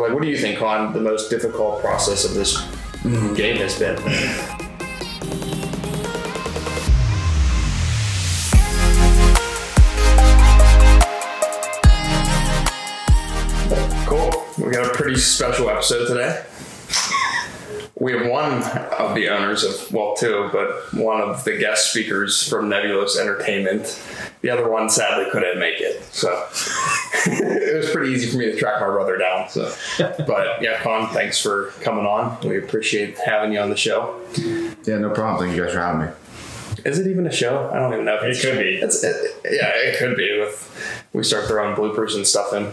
like, what do you think, Con, the most difficult process of this mm-hmm. game has been? Cool. We got a pretty special episode today. We have one of the owners of, well, two, but one of the guest speakers from Nebulos Entertainment. The other one sadly couldn't make it. So it was pretty easy for me to track my brother down. So, but yeah, Con, thanks for coming on. We appreciate having you on the show. Yeah, no problem. Thank you guys for having me. Is it even a show? I don't even know. If It could be. It's, it, yeah, it could be. With we start throwing bloopers and stuff in.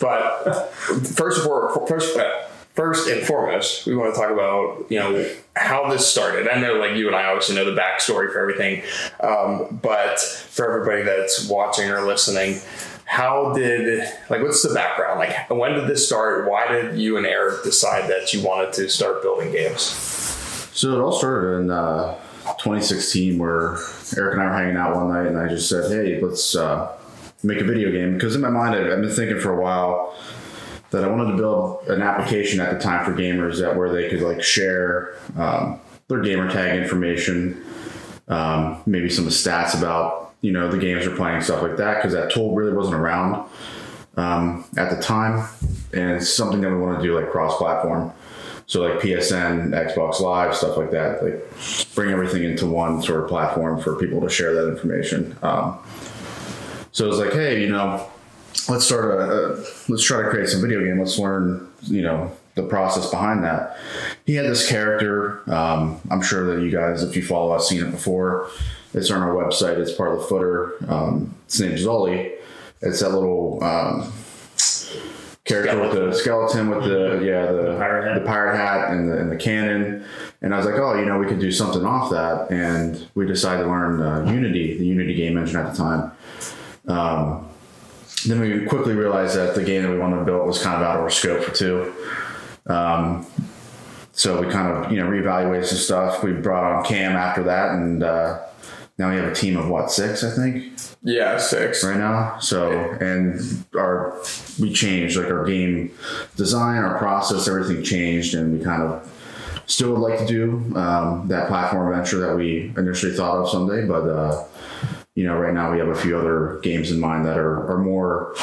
But first, for, first, uh, first and foremost, we want to talk about you know how this started. I know, like you and I, obviously know the backstory for everything. Um, but for everybody that's watching or listening, how did like what's the background? Like, when did this start? Why did you and Eric decide that you wanted to start building games? So it all started in uh, 2016 where Eric and I were hanging out one night and I just said, hey, let's uh, make a video game. Because in my mind, I've I've been thinking for a while that I wanted to build an application at the time for gamers that where they could like share um, their gamer tag information, um, maybe some stats about you know the games they're playing, stuff like that. Because that tool really wasn't around um, at the time, and it's something that we want to do like cross-platform. So like PSN, Xbox Live, stuff like that. Like bring everything into one sort of platform for people to share that information. Um, so it's like, hey, you know, let's start a, a let's try to create some video game. Let's learn, you know, the process behind that. He had this character. Um, I'm sure that you guys, if you follow I've seen it before. It's on our website. It's part of the footer. Um, its name's Zully. It's that little um, character with the skeleton with the yeah the, pirate hat. the pirate hat and the, and the cannon. And I was like, oh, you know, we could do something off that. And we decided to learn uh, Unity, the Unity game engine at the time. Um, then we quickly realized that the game that we wanted to build was kind of out of our scope for two. Um, so we kind of you know reevaluated some stuff. We brought on Cam after that, and uh, now we have a team of what six, I think, Yeah, six. right now. So and our we changed like our game design, our process, everything changed, and we kind of still would like to do um, that platform venture that we initially thought of someday, but. Uh, you know, right now we have a few other games in mind that are, are more,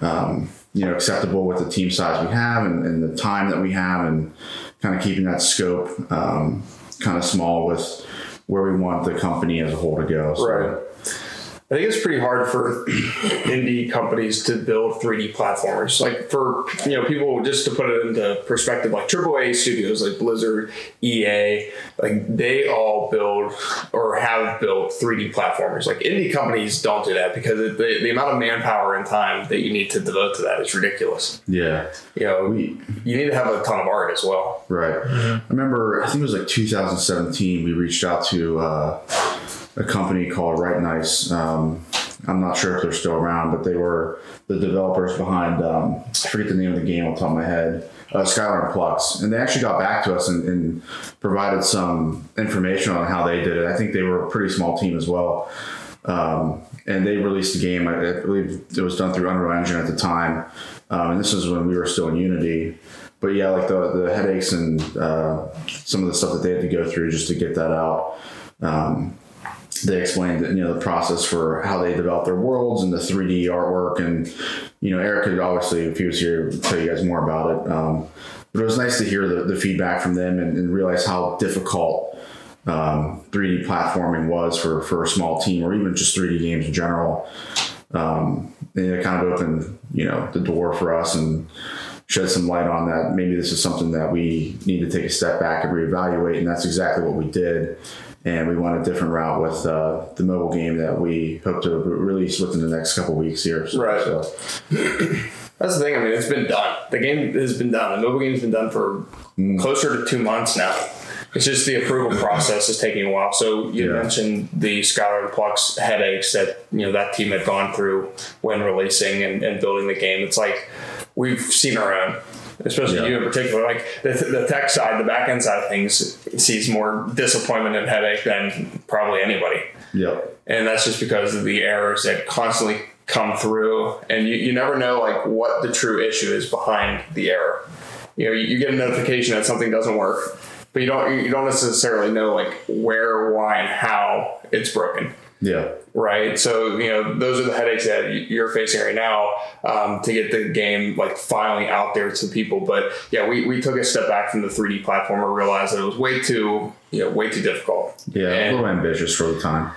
um, you know, acceptable with the team size we have and, and the time that we have and kind of keeping that scope um, kind of small with where we want the company as a whole to go. So, Right. I think it's pretty hard for indie companies to build 3D platformers. Like for you know people just to put it into perspective, like AAA studios like Blizzard, EA, like they all build or have built 3D platformers. Like indie companies don't do that because it, the, the amount of manpower and time that you need to devote to that is ridiculous. Yeah. You know, We, you need to have a ton of art as well. Right. I remember, I think it was like 2017, we reached out to uh, a company called Right Nice. Um, I'm not sure if they're still around, but they were the developers behind, um, I forget the name of the game off top of my head, uh, Skylar and Plux. And they actually got back to us and, and provided some information on how they did it. I think they were a pretty small team as well. Um, and they released the game. I, I believe it was done through Unreal Engine at the time. Um, and this is when we were still in Unity. But yeah, like the, the headaches and uh, some of the stuff that they had to go through just to get that out. Um, they explained that, you know the process for how they develop their worlds and the 3D artwork and you know Eric could obviously if he was here tell you guys more about it. Um, but it was nice to hear the, the feedback from them and, and realize how difficult um, 3D platforming was for for a small team or even just 3D games in general. Um, and it kind of opened you know the door for us and shed some light on that. Maybe this is something that we need to take a step back and reevaluate, and that's exactly what we did. And we went a different route with uh, the mobile game that we hope to release within the next couple weeks here. So, Right. So, That's the thing. I mean, it's been done. The game has been done. The mobile game's been done for closer to two months now. It's just the approval process is taking a while. So you Yeah. mentioned the and Plux headaches that you know that team had gone through when releasing and, and building the game. It's like we've seen our own, especially Yeah. you in particular. Like the, the tech side, the back end side of things sees more disappointment and headache than probably anybody yep. and that's just because of the errors that constantly come through, and you, you never know like what the true issue is behind the error. You know, you, you get a notification that something doesn't work, but you don't you don't necessarily know like where, why, and how it's broken Yeah. right? So you know those are the headaches that you're facing right now um, to get the game like finally out there to people. But yeah, we, we took a step back from the 3D platformer, realized that it was way too you know way too difficult. Yeah. a little ambitious for the time.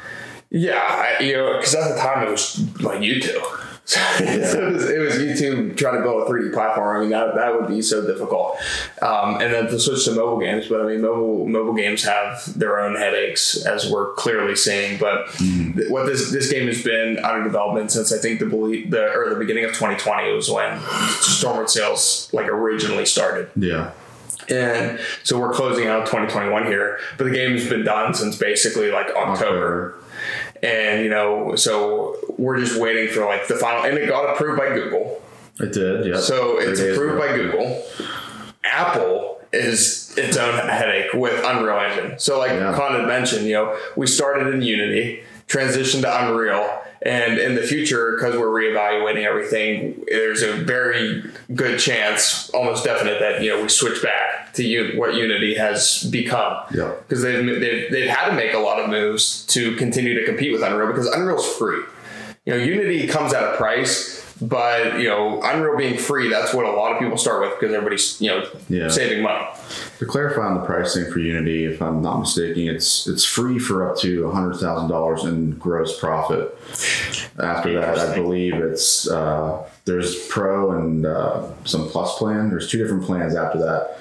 yeah, I, you know, because at the time it was like you two. So it, was, it was you two trying to build a 3D platform. I mean, that, that would be so difficult. Um, and then to switch to mobile games, but I mean, mobile mobile games have their own headaches, as we're clearly seeing. But th- what this this game has been under development since I think the belie- the or the beginning of 2020 was when Stormward Sails like originally started. Yeah. And so we're closing out 2021 here, but the game's been done since basically like October and you know so we're just waiting for like the final and it got approved by google It did. Yeah. so it's Three approved ago. by google apple is its own headache with unreal engine so like Yeah. con had mentioned you know we started in unity transitioned to unreal and in the future because we're reevaluating everything there's a very good chance almost definite that you know we switch back to U- what unity has become Yeah. because they've, they've they've had to make a lot of moves to continue to compete with Unreal because Unreal's free. You know, Unity comes at a price, but you know, Unreal being free, that's what a lot of people start with because everybody's you know Yeah. saving money. To clarify on the pricing for Unity, if I'm not mistaken, it's it's free for up to hundred thousand dollars in gross profit. After that, I believe it's uh, there's Pro and uh, some Plus plan. There's two different plans after that.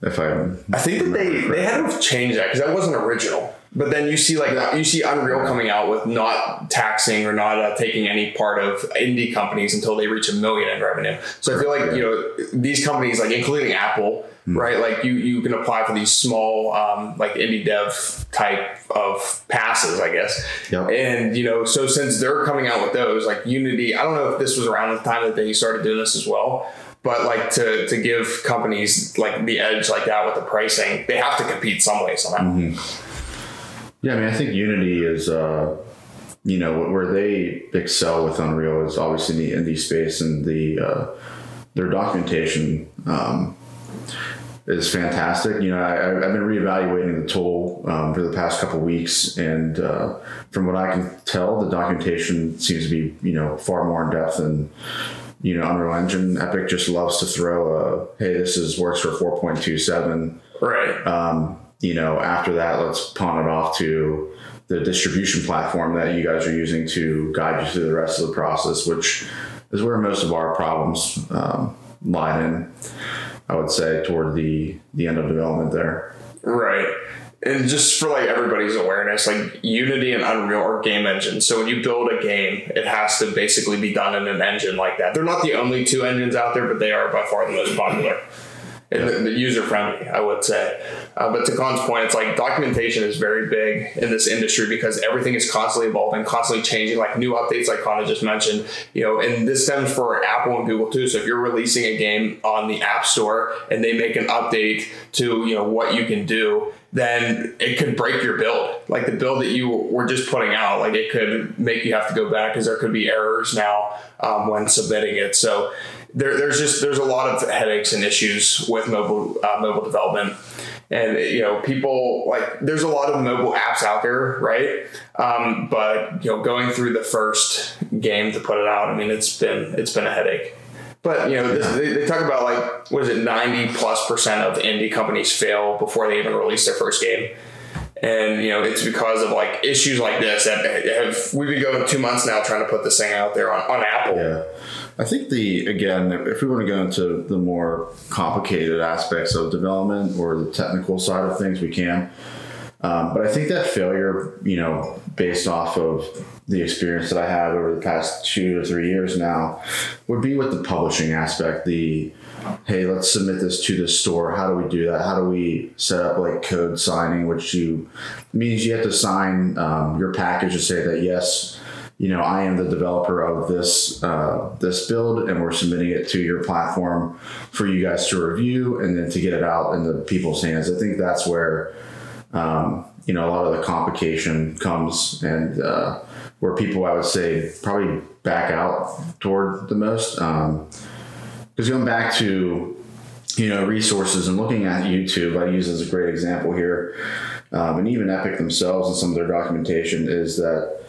If I I think that they they had to change that because that wasn't original. But then you see like you see Unreal coming out with not taxing or not uh, taking any part of indie companies until they reach a million in revenue. So I feel like you know these companies like including Apple, right? Like you you can apply for these small um, like indie dev type of passes, I guess. Yep. And you know, so since they're coming out with those, like Unity, I don't know if this was around the time that they started doing this as well. But like to, to give companies like the edge like that with the pricing, they have to compete some way somehow. Yeah, I mean, I think Unity is, uh, you know, where they excel with Unreal is obviously in the indie space and the uh, their documentation um, is fantastic. You know, I, I've been reevaluating the tool um, for the past couple weeks, and uh, from what I can tell, the documentation seems to be, you know, far more in depth than you know Unreal Engine. Epic just loves to throw a, hey, this is works for four point two seven Right. um, you know, after that, let's pawn it off to the distribution platform that you guys are using to guide you through the rest of the process, which is where most of our problems um, lie in. I would say toward the the end of development there. Right. And just for like everybody's awareness, like Unity and Unreal are game engines. So when you build a game, it has to basically be done in an engine like that. They're not the only two engines out there, but they are by far the most popular. And the, the user friendly, I would say. Uh, but to Con's point, it's like documentation is very big in this industry because everything is constantly evolving, constantly changing, like new updates, like Khan just mentioned. You know, and this stems for Apple and Google too. So if you're releasing a game on the App Store and they make an update to you know what you can do, then it could break your build. Like the build that you were just putting out, like it could make you have to go back because there could be errors now um, when submitting it. So there, there's just there's a lot of headaches and issues with mobile uh, mobile development. And you know, people like there's a lot of mobile apps out there, right? Um, but you know, going through the first game to put it out, I mean, it's been it's been a headache. But you know, this, they, they talk about like what is it, ninety plus percent of indie companies fail before they even release their first game, and you know it's because of like issues like this that have we've been going two months now trying to put this thing out there on, on Apple. Yeah. I think the again, if we want to go into the more complicated aspects of development or the technical side of things, we can. Um, but I think that failure, you know, based off of the experience that I have over the past two or three years now, would be with the publishing aspect. The hey, let's submit this to the store. How do we do that? How do we set up like code signing, which you means you have to sign um, your package to say that yes, you know, I am the developer of this uh, this build, and we're submitting it to your platform for you guys to review, and then to get it out in the people's hands. I think that's where um, you know a lot of the complication comes, and uh, where people, I would say, probably back out toward the most. Because going back to you know resources and looking at YouTube, I use as a great example here, um, and even Epic themselves and some of their documentation is that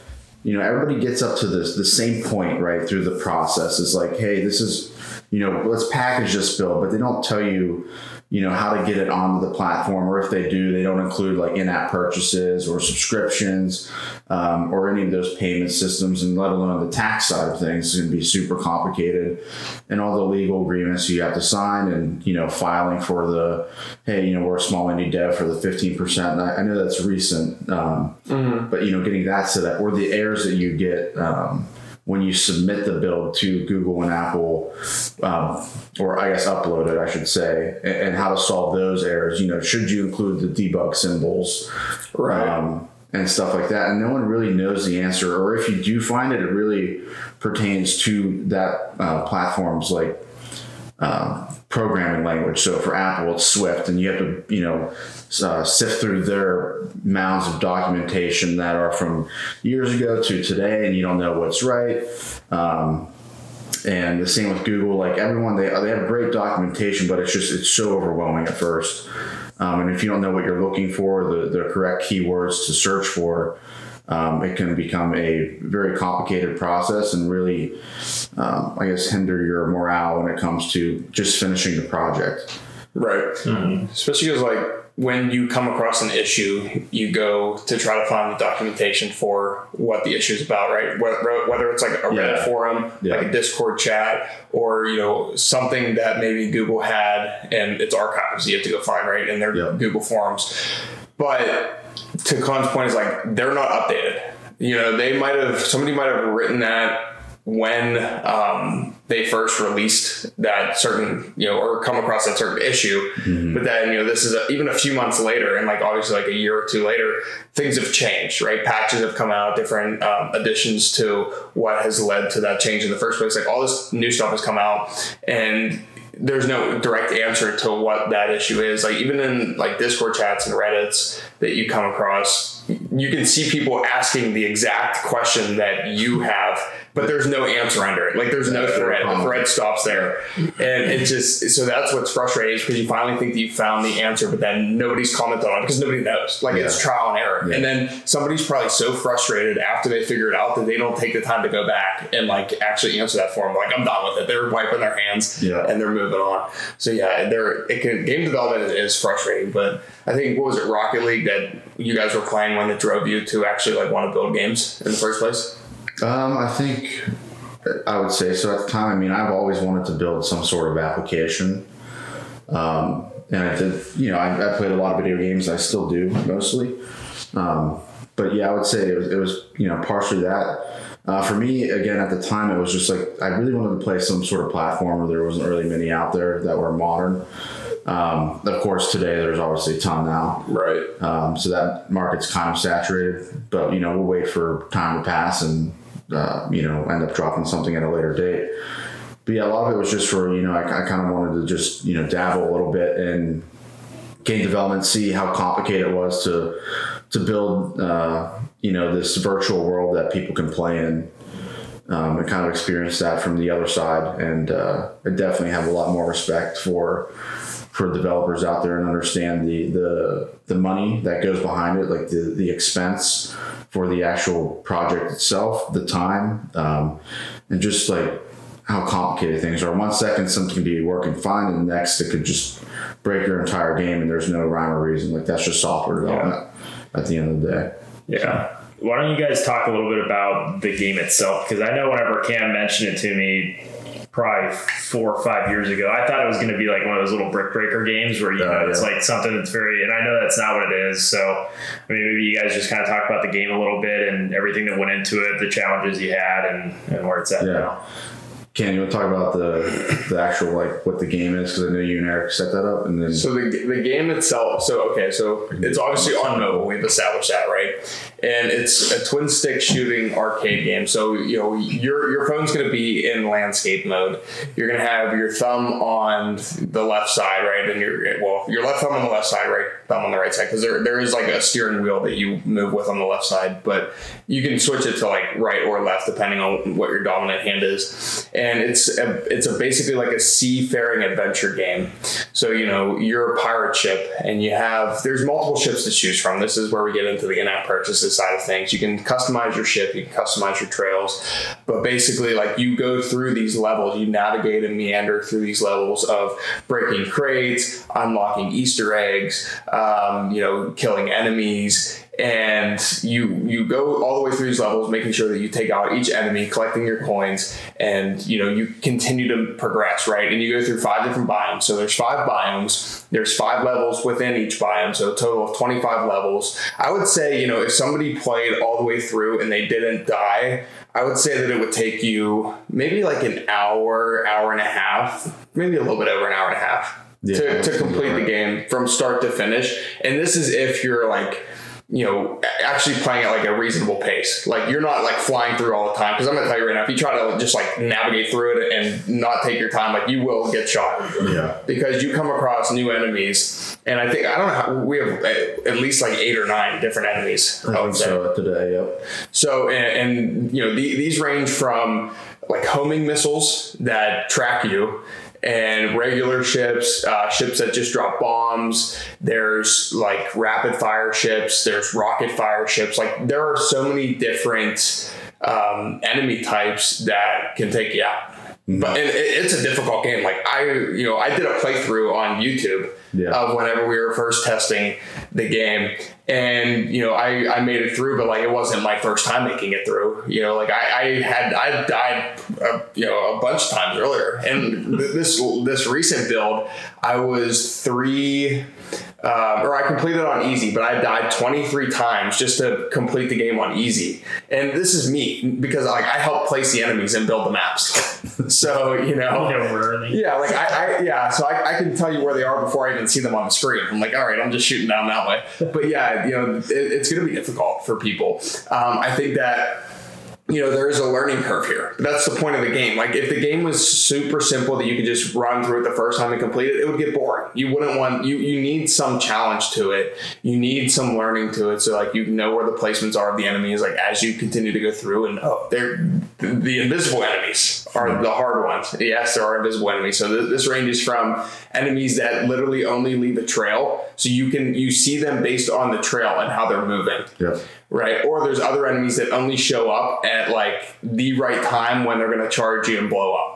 you know everybody gets up to this the same point right through the process. It's like, hey, this is you know let's package this bill, but they don't tell you you know how to get it onto the platform or if they do they don't include like in-app purchases or subscriptions um, or any of those payment systems and let alone the tax side of things is going to be super complicated and all the legal agreements you have to sign and you know filing for the hey you know we're a small indie dev for the 15% and I, I know that's recent um, mm-hmm. but you know getting that set up or the errors that you get um, when you submit the build to Google and Apple, um, or I guess upload it, I should say, and, and, how to solve those errors. You know, should you include the debug symbols, right? Um, and stuff like that, and no one really knows the answer. Or if you do find it, it really pertains to that uh, platform's like uh, programming language. So for Apple, it's Swift, and you have to, you know, uh, sift through their mounds of documentation that are from years ago to today, and you don't know what's right. Um, and the same with Google. Like everyone, they they have great documentation, but it's just it's so overwhelming at first. Um, and if you don't know what you're looking for, the the correct keywords to search for, um, it can become a very complicated process and really, um, I guess, hinder your morale when it comes to just finishing the project. Right. Mm-hmm. Especially because, like, when you come across an issue, you go to try to find the documentation for what the issue is about, right? Whether it's like a Reddit yeah. forum, yeah. like a Discord chat, or you know something that maybe Google had and it's archives you have to go find, right, in their yeah. Google forums. But to Con's point is like they're not updated. You know, they might have somebody might have written that when um, they first released that certain, you know, or come across that certain issue. Mm-hmm. But then, you know, this is a, even a few months later, and like obviously like a year or two later, things have changed, right? Patches have come out, different um, additions to what has led to that change in the first place. Like all this new stuff has come out, and there's no direct answer to what that issue is. Like even in like Discord chats and Reddits that you come across, you can see people asking the exact question that you have but there's no answer under it. Like there's no thread. The thread stops there, and it just so that's what's frustrating because you finally think that you found the answer, but then nobody's commented on it because nobody knows. Like yeah. it's trial and error, yeah. and then somebody's probably so frustrated after they figure it out that they don't take the time to go back and like actually answer that form. Like I'm done with it. They're wiping their hands yeah. and they're moving on. So yeah, they're it can game development is frustrating, but I think what was it Rocket League that you guys were playing when it drove you to actually like want to build games in the first place? Um, I think I would say so. At the time, I mean, I've always wanted to build some sort of application. Um, and I did, you know, I, I, played a lot of video games. I still do mostly. Um, but yeah, I would say it was, it was you know, partially that. Uh, for me, again, at the time, it was just like I really wanted to play some sort of platform where there wasn't really many out there that were modern. Um, of course, today there's obviously a ton now. Right. Um, so that market's kind of saturated, but you know we'll wait for time to pass and uh, you know, end up dropping something at a later date. But yeah, a lot of it was just for, you know, I, I kind of wanted to just, you know, dabble a little bit in game development, see how complicated it was to, to build, uh, you know, this virtual world that people can play in. Um, and kind of experience that from the other side. And uh, I definitely have a lot more respect for for developers out there and understand the the the money that goes behind it, like the the expense for the actual project itself, the time, um, and just like how complicated things are. One second something can be working fine, and the next it could just break your entire game, and there's no rhyme or reason. Like that's just software development yeah. at the end of the day. Yeah. Why don't you guys talk a little bit about the game itself? Because I know whenever Cam mentioned it to me, probably four or five years ago. I thought it was going to be like one of those little brick breaker games where you uh, know yeah. it's like something that's very, and I know that's not what it is. So, I mean, maybe you guys just kind of talk about the game a little bit and everything that went into it, the challenges you had, and, and where it's at yeah. now. Ken, you want to talk about the the actual like what the game is because I know you and Eric set that up, and then So the, the game itself, so okay, so it's obviously on mobile. We've established that, right? And it's a twin stick shooting arcade game. So you know your your phone's going to be in landscape mode. You're going to have your thumb on the left side, right, and your well, your left thumb on the left side, right, thumb on the right side, because there there is like a steering wheel that you move with on the left side, but you can switch it to like right or left depending on what your dominant hand is. And it's a, it's a basically like a seafaring adventure game. So you know you're a pirate ship, and you have there's multiple ships to choose from. This is where we get into the in-app purchases side of things. You can customize your ship, you can customize your trails, but basically like you go through these levels, you navigate and meander through these levels of breaking crates, unlocking Easter eggs, um, you know, killing enemies, and you you go all the way through these levels making sure that you take out each enemy collecting your coins and you know you continue to progress right? And you go through five different biomes. So there's five biomes. There's five levels within each biome so a total of 25 levels. I would say you know if somebody played all the way through and they didn't die I would say that it would take you maybe like an hour, hour and a half, maybe a little bit over an hour and a half Yeah, to, to complete the game from start to finish. And this is if you're like, you know, actually playing at like a reasonable pace. Like you're not like flying through all the time. Because I'm gonna tell you right now, if you try to just like navigate through it and not take your time, like you will get shot yeah, because you come across new enemies. And I think I don't know how we have uh, at least like eight or nine different enemies. I I would say. so today. Yep. So, and, and you know, the, these range from like homing missiles that track you and regular ships, uh, ships that just drop bombs. There's like rapid fire ships, there's rocket fire ships. Like, there are so many different um, enemy types that can take you out. But and it, it's a difficult game. Like I, you know, I did a playthrough on YouTube Yeah. of whenever we were first testing the game, and you know, I I made it through, but like it wasn't my first time making it through. You know, like I, I had I died, uh, you know, a bunch of times earlier, and th- this this recent build, I was three. Uh, or I completed on easy, but I died 23 times just to complete the game on easy. And this is me because like I help place the enemies and build the maps. so you know, You know, where are they? yeah, like I, I yeah, so I, I can tell you where they are before I even see them on the screen. I'm like, all right, I'm just shooting down that way. But yeah, you know, it, it's going to be difficult for people. Um, I think that you know there is a learning curve here. That's the point of the game. Like if the game was super simple that you could just run through it the first time and complete it, it would get boring. You wouldn't want you you need some challenge to it. You need some learning to it. So like you know where the placements are of the enemies. Like as you continue to go through and oh, they're the, invisible enemies are the hard ones. Yes, there are invisible enemies. So th- this ranges from enemies that literally only leave a trail, so you can you see them based on the trail and how they're moving Yep. Right? Or there's other enemies that only show up at like the right time when they're going to charge you and blow up.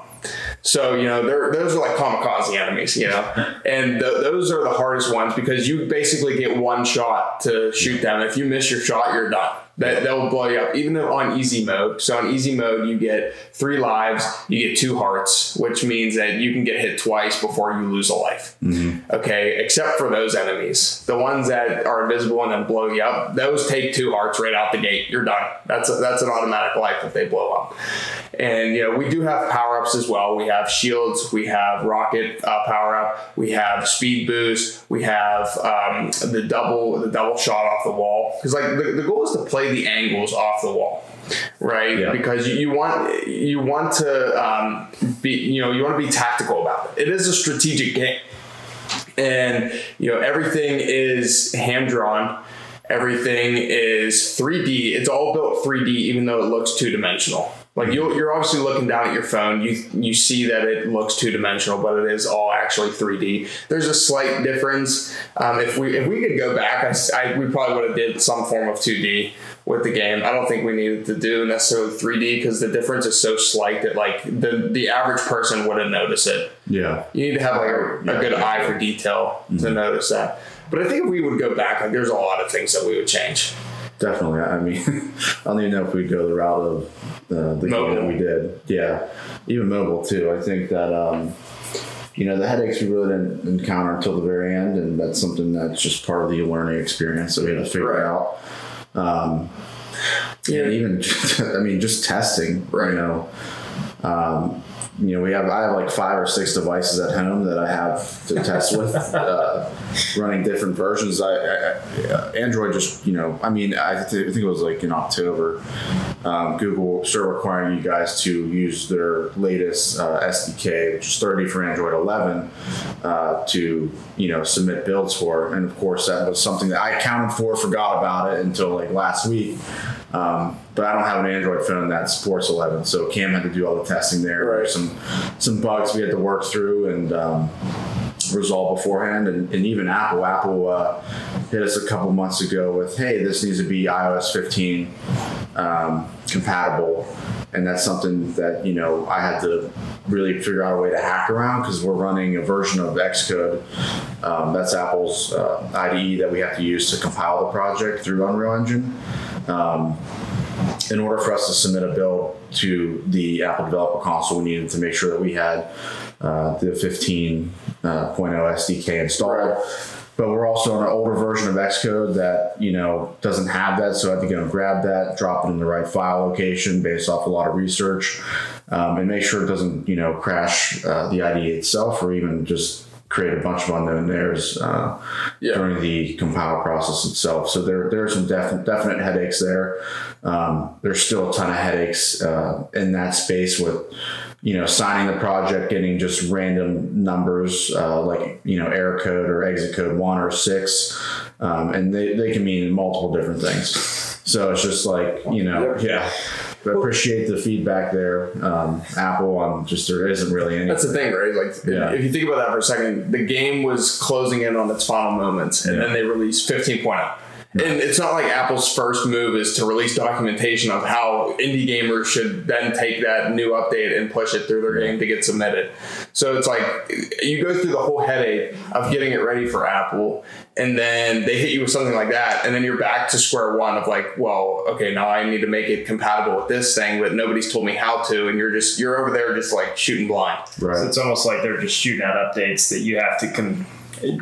So you know, those are like kamikaze enemies, you know, and th- those are the hardest ones because you basically get one shot to shoot them. If you miss your shot, you're done. That they'll blow you up, even though on easy mode. So on easy mode, you get three lives, you get two hearts, which means that you can get hit twice before you lose a life. Okay, except for those enemies, the ones that are invisible and then blow you up, those take two hearts right out the gate. You're done. That's a, that's an automatic life if they blow up. And you know we do have power ups as well. We have shields, we have rocket uh, power up, we have speed boost, we have um, the double the double shot off the wall. Because like the, the goal is to play the angles off the wall right? Yeah. Because you, want you want to um, be you know you want to be tactical about it. It is a strategic game, and you know everything is hand drawn. Everything is 3D. It's all built 3D, even though it looks two dimensional. Like you you're obviously looking down at your phone. You you see that it looks two dimensional, but it is all actually 3D. There's a slight difference. Um, if we if we could go back, I, I- we probably would have did some form of 2D with the game. I don't think we needed to do necessarily 3D because the difference is so slight that like the the average person wouldn't notice it. Yeah. You need to have like a, a good yeah. eye for detail to notice that. But I think if we would go back, like there's a lot of things that we would change. Definitely. I mean, I don't even know if we'd go the route of uh, the game that we did. Yeah, even mobile too. I think that um, you know the headaches we really didn't encounter until the very end, and that's something that's just part of the learning experience that we had to figure Right. out. Um, Yeah. even I mean, just testing. Right. You know, um, you know, we have I have like five or six devices at home that I have to test with, uh, running different versions. I, I, Android just you know, I mean, I, th- I think it was like in October, um, Google started requiring you guys to use their latest uh, SDK, which is 30 for Android 11, uh, to you know submit builds for, and of course that was something that I accounted for, forgot about it until like last week. Um, but I don't have an Android phone that supports 11, so Cam had to do all the testing there. Right. There's some some bugs we had to work through and um, resolve beforehand, and, and even Apple. Apple uh, hit us a couple months ago with, "Hey, this needs to be iOS 15 um, compatible." And that's something that you know I had to really figure out a way to hack around because we're running a version of Xcode. Um, that's Apple's uh, IDE that we have to use to compile the project through Unreal Engine um, in order for us to submit a build to the Apple Developer Console, we needed to make sure that we had uh, the 15.0 SDK installed. But we're also on an older version of Xcode that you know doesn't have that, so I had to go and grab that, drop it in the right file location based off a lot of research, um, and make sure it doesn't you know crash uh, the IDE itself or even just create a bunch of unknown errors uh, Yeah. during the compile process itself. So there, there are some definite, definite headaches there. Um, there's still a ton of headaches uh, in that space with, you know, signing the project, getting just random numbers uh, like, you know, error code or exit code one or six. Um, and they, they can mean multiple different things. So it's just like, you know, yeah. But appreciate the feedback there, um, Apple. On just there isn't really any. That's the thing, right? Like, Yeah. if you think about that for a second, the game was closing in on its final moments, and Yeah. then they released 15.0. And it's not like Apple's first move is to release documentation of how indie gamers should then take that new update and push it through their game to get submitted. So it's like you go through the whole headache of getting it ready for Apple, and then they hit you with something like that, and then you're back to square one of like, well, okay, now I need to make it compatible with this thing, but nobody's told me how to, and you're just you're over there just like shooting blind. right. So it's almost like they're just shooting out updates that you have to com-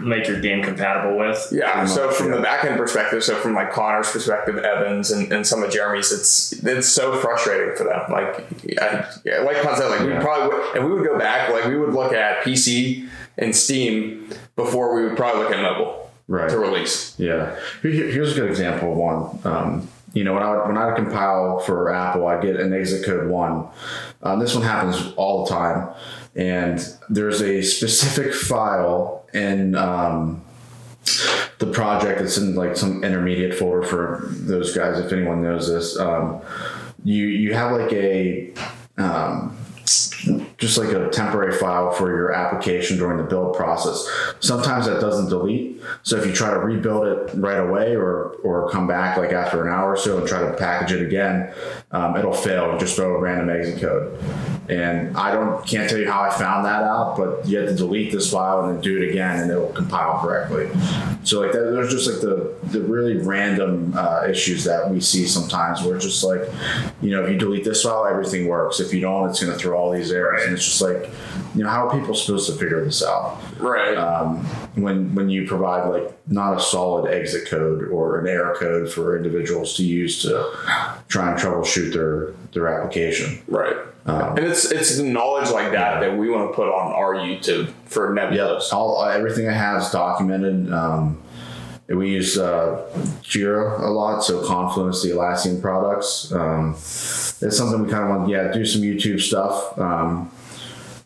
make your game compatible with. Yeah. So much, from the yeah. back end perspective, so from like Connor's perspective, Evans and, and some of Jeremy's, it's it's so frustrating for them. Like, yeah, yeah like Con said, like we Yeah. probably would, and we would go back, like we would look at PC and Steam before we would probably look at mobile Right. to release. Yeah. Here- here- Here's a good example of one. Um, you know, when I when I compile for Apple, I get an exit code one. Um, this one happens all the time, and there's a specific file in um, the project that's in like some intermediate folder for those guys. If anyone knows this, um, you you have like a um, just like a temporary file for your application during the build process. Sometimes that doesn't delete. So if you try to rebuild it right away or or come back like after an hour or so and try to package it again, um, it'll fail. and Just throw a random exit code. And I don't can't tell you how I found that out, but you have to delete this file and then do it again, and it'll compile correctly. So like that, there's just like the the really random uh, issues that we see sometimes where it's just like, you know, if you delete this file, everything works. If you don't, it's going to throw all these errors, and it's just like, you know, how are people supposed to figure this out? Right. um, when when you provide like not a solid exit code or an error code for individuals to use to try and troubleshoot their their application. right. Um, and it's it's the knowledge like that that we want to put on our YouTube for Nebulos. all everything I have is documented. Um, we use uh, Jira a lot, so Confluence, the Atlassian products. Um, it's something we kind of want, yeah, do some YouTube stuff. Um,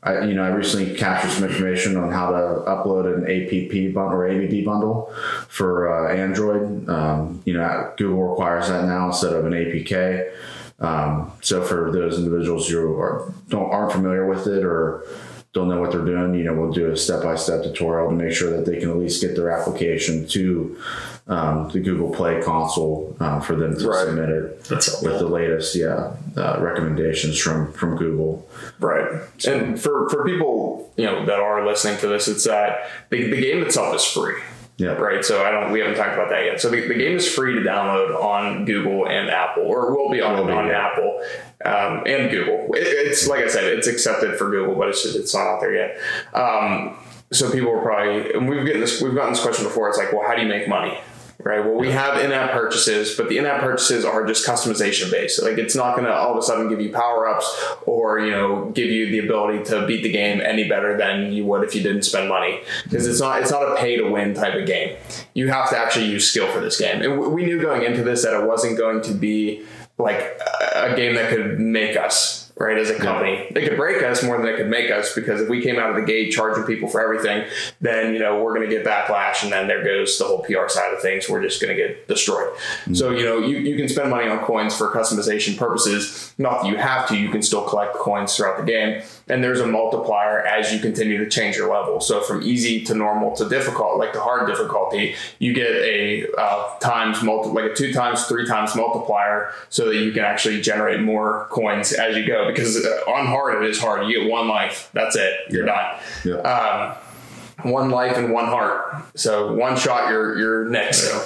I, you know, I recently captured some information on how to upload an APP bundle or ABB bundle for uh, Android. Um, you know, Google requires that now instead of an APK. Um, so for those individuals who are, don't aren't familiar with it or don't know what they're doing, you know, we'll do a step by step tutorial to make sure that they can at least get their application to um, the Google Play console uh, for them to Right. submit it That's with the latest, yeah, uh, recommendations from from Google. Right. And for, for people, you know, that are listening to this, it's that the, the game itself is free. Yeah, Right. So I don't we haven't talked about that yet. So the, the game is free to download on Google and Apple, or will be on, Will be, on yeah. Apple um, and Google. It, it's like I said, it's accepted for Google, but it's just it's not out there yet. Um, so people are probably and we've gotten this we've gotten this question before. It's like, well, how do you make money? Right? Well, we have in-app purchases, but the in-app purchases are just customization based. Like it's not going to all of a sudden give you power ups or you know give you the ability to beat the game any better than you would if you didn't spend money because it's not it's not a pay to win type of game. You have to actually use skill for this game, and we knew going into this that it wasn't going to be like a game that could make us right? As a company, they could break us more than they could make us because if we came out of the gate charging people for everything, then you know we're going to get backlash, and then there goes the whole PR side of things. We're just going to get destroyed. Mm-hmm. So you know you, you can spend money on coins for customization purposes. Not that you have to. You can still collect coins throughout the game, and there's a multiplier as you continue to change your level. So from easy to normal to difficult, like the hard difficulty, you get a uh, times multi like a two times three times multiplier, so that you can actually generate more coins as you go because uh, on hard it is hard. You get one life. That's it. You're yeah. done. Yeah. Um, one life and one heart. So one shot, you're you're next. Yeah.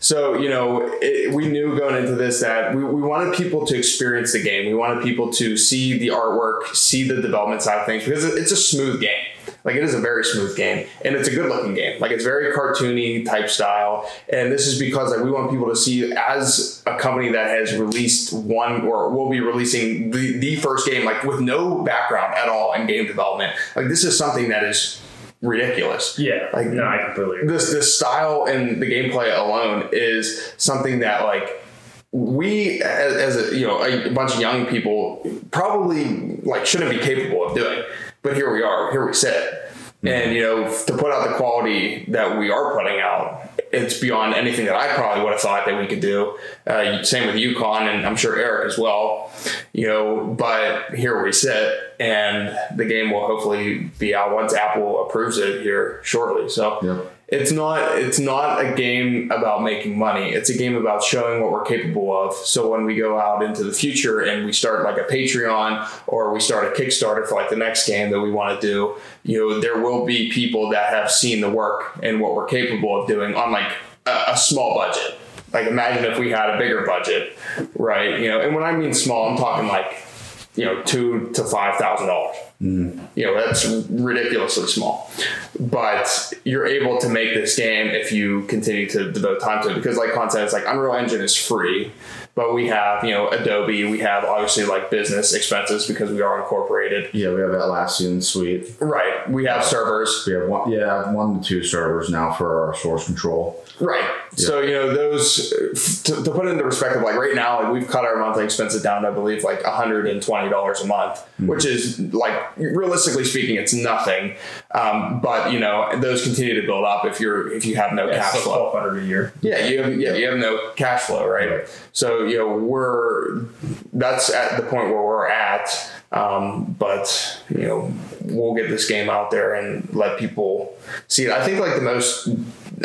So you know, it, we knew going into this that we, we wanted people to experience the game. We wanted people to see the artwork, see the development side of things because it's a smooth game. Like it is a very smooth game, and it's a good looking game. Like it's very cartoony type style, and this is because like we want people to see as a company that has released one or will be releasing the, the first game like with no background at all in game development. Like this is something that is ridiculous. Yeah, like no, I completely agree. this this style and the gameplay alone is something that like we as, as a you know a bunch of young people probably like shouldn't be capable of doing but here we are, here we sit. Mm-hmm. And you know, to put out the quality that we are putting out, it's beyond anything that I probably would have thought that we could do. Uh, same with Yukon, and I'm sure Eric as well. You know, but here we sit, and the game will hopefully be out once Apple approves it here shortly. So. Yep it's not it's not a game about making money. It's a game about showing what we're capable of. So when we go out into the future and we start like a patreon or we start a kickstarter for like the next game that we want to do you know there will be people that have seen the work and what we're capable of doing on like a, a small budget. Like imagine if we had a bigger budget right? You know and when i mean small i'm talking like you know two to five thousand dollars Mm. You know, that's ridiculously small. But you're able to make this game if you continue to devote time to it. Because, like Con said, it's like Unreal Engine is free, but we have, you know, Adobe, we have obviously like business expenses because we are incorporated. Yeah, we have Atlassian Suite. Right. We have servers. We have one, yeah, one to two servers now for our source control. Right. Yeah. So, you know, those, to, to, put it into perspective, like right now, like we've cut our monthly expenses down to, I believe, like $120 a month, mm-hmm. which is like realistically speaking, it's nothing. Um, but you know, those continue to build up if you're if you have no yeah, cash flow. Twelve hundred a year. Yeah, you have yeah you have no cash flow, right? right? So you know we're that's at the point where we're at. Um, but you know we'll get this game out there and let people see it. I think like the most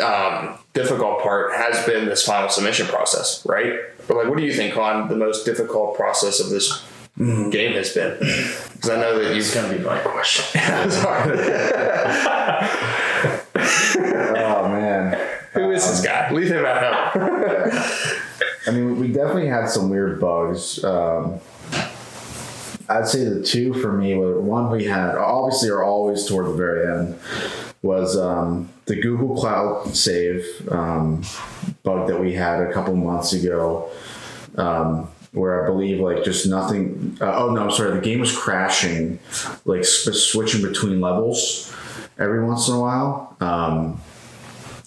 um, difficult part has been this final submission process, right? But like, what do you think on the most difficult process of this mm-hmm. game has been? Because I know that you've going to be my question. oh man, who is this guy? Leave him at home. I mean, we definitely had some weird bugs. Um, I'd say the two for me were one we had obviously are always toward the very end was um, the Google Cloud Save um, bug that we had a couple months ago. Um, where I believe like just nothing. Uh, oh no, I'm sorry. The game was crashing, like sp- switching between levels every once in a while. Um,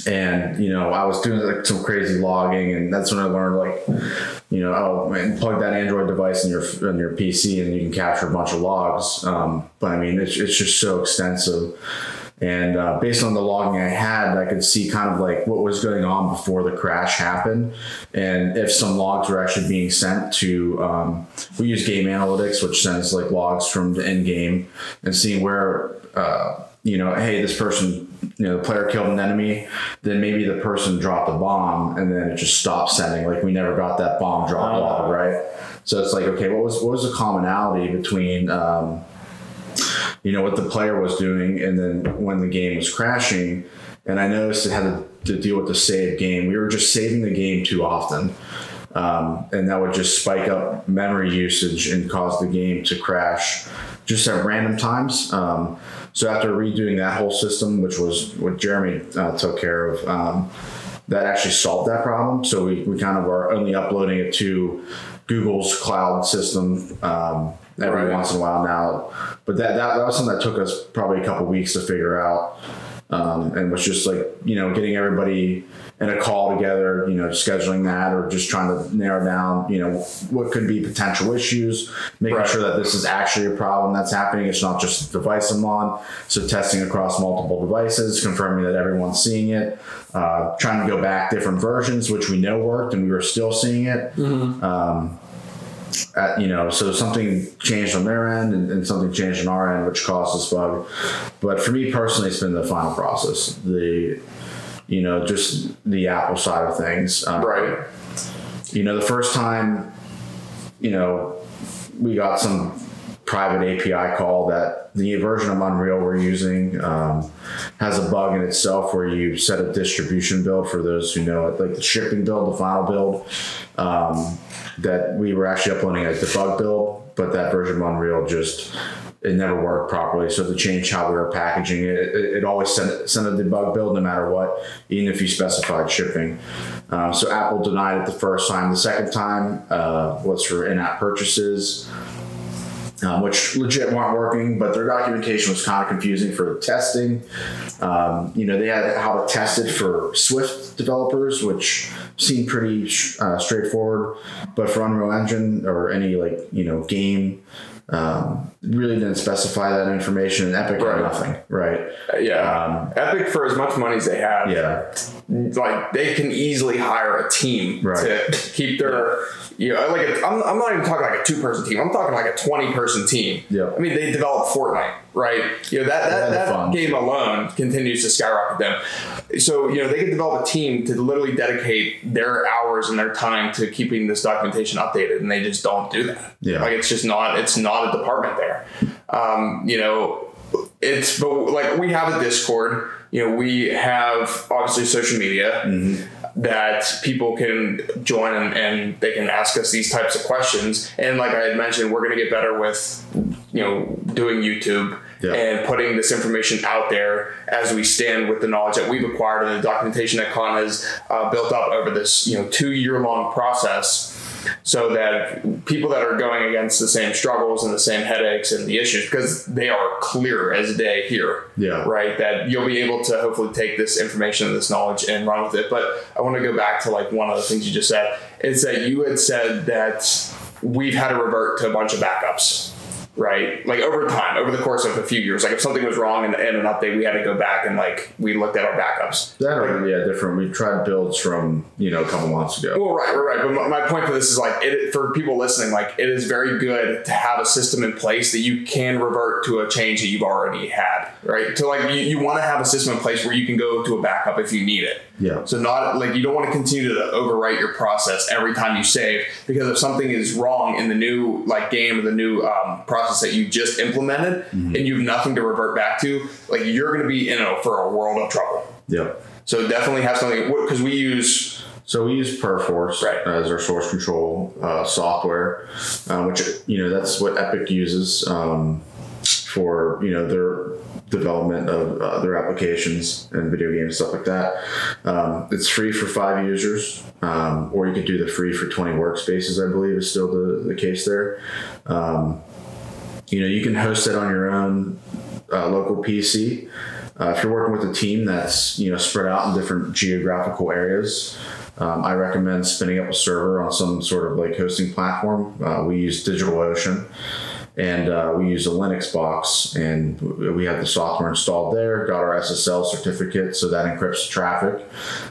and you know, I was doing like some crazy logging, and that's when I learned like, you know, oh man, plug that Android device in your in your PC, and you can capture a bunch of logs. Um, but I mean, it's it's just so extensive. And uh, based on the logging I had, I could see kind of like what was going on before the crash happened, and if some logs were actually being sent to. Um, we use Game Analytics, which sends like logs from the end game, and seeing where. Uh, you know, hey, this person, you know, the player killed an enemy, then maybe the person dropped a bomb and then it just stopped sending. Like we never got that bomb drop log, right? So it's like, okay, what was what was the commonality between um, you know what the player was doing, and then when the game was crashing, and I noticed it had to, to deal with the save game. We were just saving the game too often. Um, and that would just spike up memory usage and cause the game to crash just at random times. Um, so after redoing that whole system, which was what Jeremy uh, took care of, um, that actually solved that problem. So we, we kind of are only uploading it to Google's cloud system um, every Right. once in a while now. But that, that, that was something that took us probably a couple weeks to figure out. Um, and was just like, you know, getting everybody in a call together, you know, scheduling that or just trying to narrow down, you know, what could be potential issues, making Right. sure that this is actually a problem that's happening. It's not just the device I'm on. So testing across multiple devices, confirming that everyone's seeing it, uh, trying to go back different versions, which we know worked and we were still seeing it. Um, at, you know, so something changed on their end and, and something changed on our end, which caused this bug. But for me personally, it's been the final process. The, you know, just the Apple side of things. Um, Right. you know, the first time, you know, we got some private API call that the version of Unreal we're using um, has a bug in itself where you set a distribution build for those who know it, like the shipping build, the final build. Um, that we were actually uploading a debug build, but that version of Unreal just it never worked properly. So to change how we were packaging it, it, it always sent, sent a debug build no matter what, even if you specified shipping. Uh, so Apple denied it the first time. The second time uh, was for in-app purchases. Um, which legit weren't working, but their documentation was kind of confusing for testing. Um, you know, they had how to test it for Swift developers, which seemed pretty uh, straightforward, but for Unreal Engine or any like you know game, um, really didn't specify that information. And Epic Right. had nothing, right? Yeah. Um, Epic, for as much money as they have, Yeah, like they can easily hire a team Right. to keep their you know like a, I'm, I'm not even talking like a two person team i'm talking like a 20 person team Yeah. i mean they develop fortnite right you know that that, that game alone continues to skyrocket them so you know they could develop a team to literally dedicate their hours and their time to keeping this documentation updated and they just don't do that Yeah. like it's just not it's not a department there um, you know it's but like we have a discord. You know we have obviously social media that people can join and, and they can ask us these types of questions. And like i had mentioned we're going to get better with you know doing youtube Yeah. and putting this information out there as we stand with the knowledge that we've acquired and the documentation that con has uh, built up over this you know two year long process so that people that are going against the same struggles and the same headaches and the issues because they are clear as day here Yeah. right? That you'll be able to hopefully take this information and this knowledge and run with it. But i want to go back to like one of the things you just said. Is that you had said that we've had to revert to a bunch of backups right like over time over the course of a few years like if something was wrong in, in an update we had to go back and like we looked at our backups that or yeah, different. We tried builds from you know a couple months ago. Well, right, right, right. But my, my point for this is like, it, for people listening, like, it is very good to have a system in place that you can revert to a change that you've already had, right? So, like, you, you want to have a system in place where you can go to a backup if you need it. Yeah. So, not like you don't want to continue to overwrite your process every time you save because if something is wrong in the new like game or the new um, process that you just implemented and you have nothing to revert back to, like, you're going to be in a, for a world of trouble. Yeah. So, definitely have something because we use So we use Perforce Right. as our source control uh, software, uh, which you know that's what Epic uses um, for you know their development of uh, their applications and video games stuff like that. Um, it's free for five users, um, or you could do the free for twenty workspaces. I believe is still the, the case there. Um, you know you can host it on your own uh, local PC. Uh, if you're working with a team that's you know spread out in different geographical areas, um, I recommend spinning up a server on some sort of like hosting platform. Uh, we use DigitalOcean, and uh, we use a Linux box, and we have the software installed there. Got our SSL certificate, so that encrypts traffic.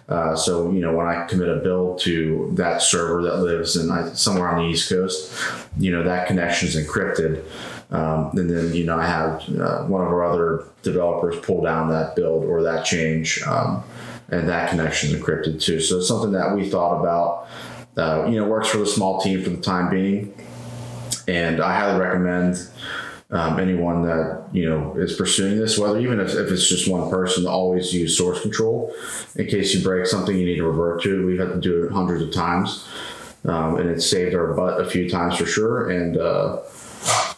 Uh, so you know when I commit a build to that server that lives in somewhere on the East Coast, you know that connection is encrypted. Um, and then you know I have uh, one of our other developers pull down that build or that change, um, and that connection is encrypted too. So it's something that we thought about. Uh, you know, works for the small team for the time being, and I highly recommend um, anyone that you know is pursuing this, whether even if, if it's just one person, to always use source control in case you break something you need to revert to. We've had to do it hundreds of times, um, and it's saved our butt a few times for sure. And uh,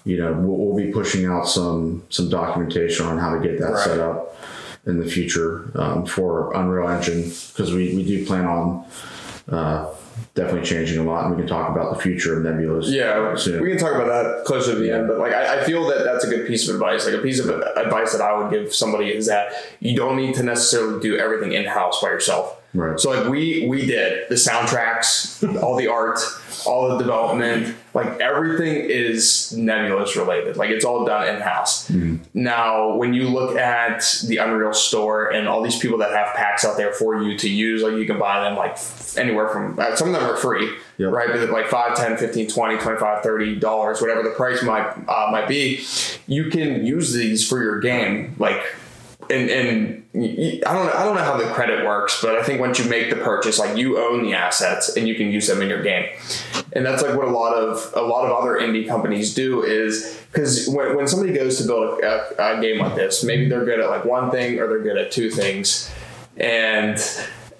you know, we'll, we'll be pushing out some some documentation on how to get that Right. set up. in the future um, for Unreal Engine because we, we do plan on uh, definitely changing a lot, and we can talk about the future of Nebulos. Yeah, soon. we can talk about that closer to the end. But like, I, I feel that that's a good piece of advice. Like a piece of advice that I would give somebody is that you don't need to necessarily do everything in house by yourself. Right. So like we we did the soundtracks, all the art, all the development, like everything is Nebulos related. Like it's all done in house. Now, when you look at the Unreal Store and all these people that have packs out there for you to use, like you can buy them like anywhere from uh, some of them are free, Yep. right? But like 5, 10, 15, 20, 25, 30 dollars, whatever the price might uh, might be, you can use these for your game like and and I don't know, I don't know how the credit works, but I think once you make the purchase, like you own the assets and you can use them in your game, and that's like what a lot of a lot of other indie companies do is because when, when somebody goes to build a, a, game like this, maybe they're good at like one thing or they're good at two things, and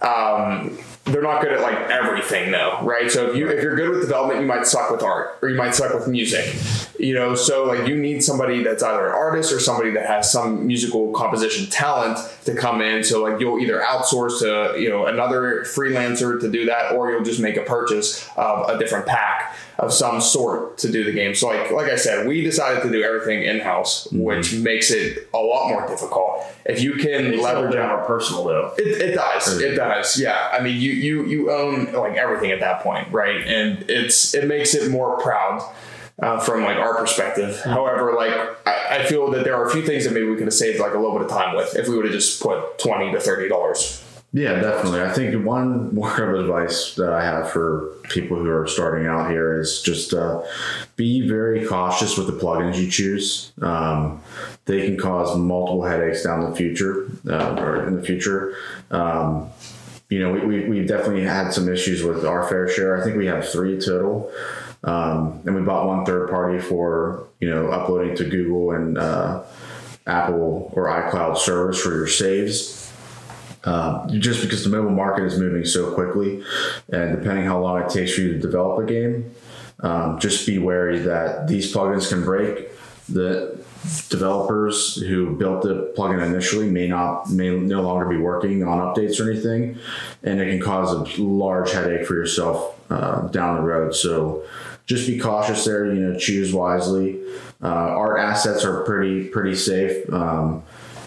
um, they're not good at like everything though, right? So if you if you're good with development, you might suck with art or you might suck with music. You know, so like you need somebody that's either an artist or somebody that has some musical composition talent to come in. So like you'll either outsource to, you know, another freelancer to do that or you'll just make a purchase of a different pack of some sort to do the game. So like like I said, we decided to do everything in-house, mm-hmm. which makes it a lot more difficult. If you can It's leverage bit out more personal though. it, it does. It does. Yeah. I mean, you you you own like everything at that point, right? And it's it makes it more proud uh, from like our perspective. However, like I, I feel that there are a few things that maybe we could have saved like a little bit of time with if we would have just put twenty to thirty dollars. Yeah, definitely. I think one word of advice that I have for people who are starting out here is just uh, be very cautious with the plugins you choose. Um, they can cause multiple headaches down the future uh, or in the future. Um, you know, we, we, we've definitely had some issues with our fair share. I think we have three total. Um, and we bought one third party for, you know, uploading to Google and uh, Apple or iCloud servers for your saves um, just because the mobile market is moving so quickly, and depending how long it takes for you to develop a game, um, just be wary that these plugins can break. The developers who built the plugin initially may not may no longer be working on updates or anything, and it can cause a large headache for yourself uh, down the road. So just be cautious there. You know, choose wisely. Uh, our assets are pretty pretty safe. Um,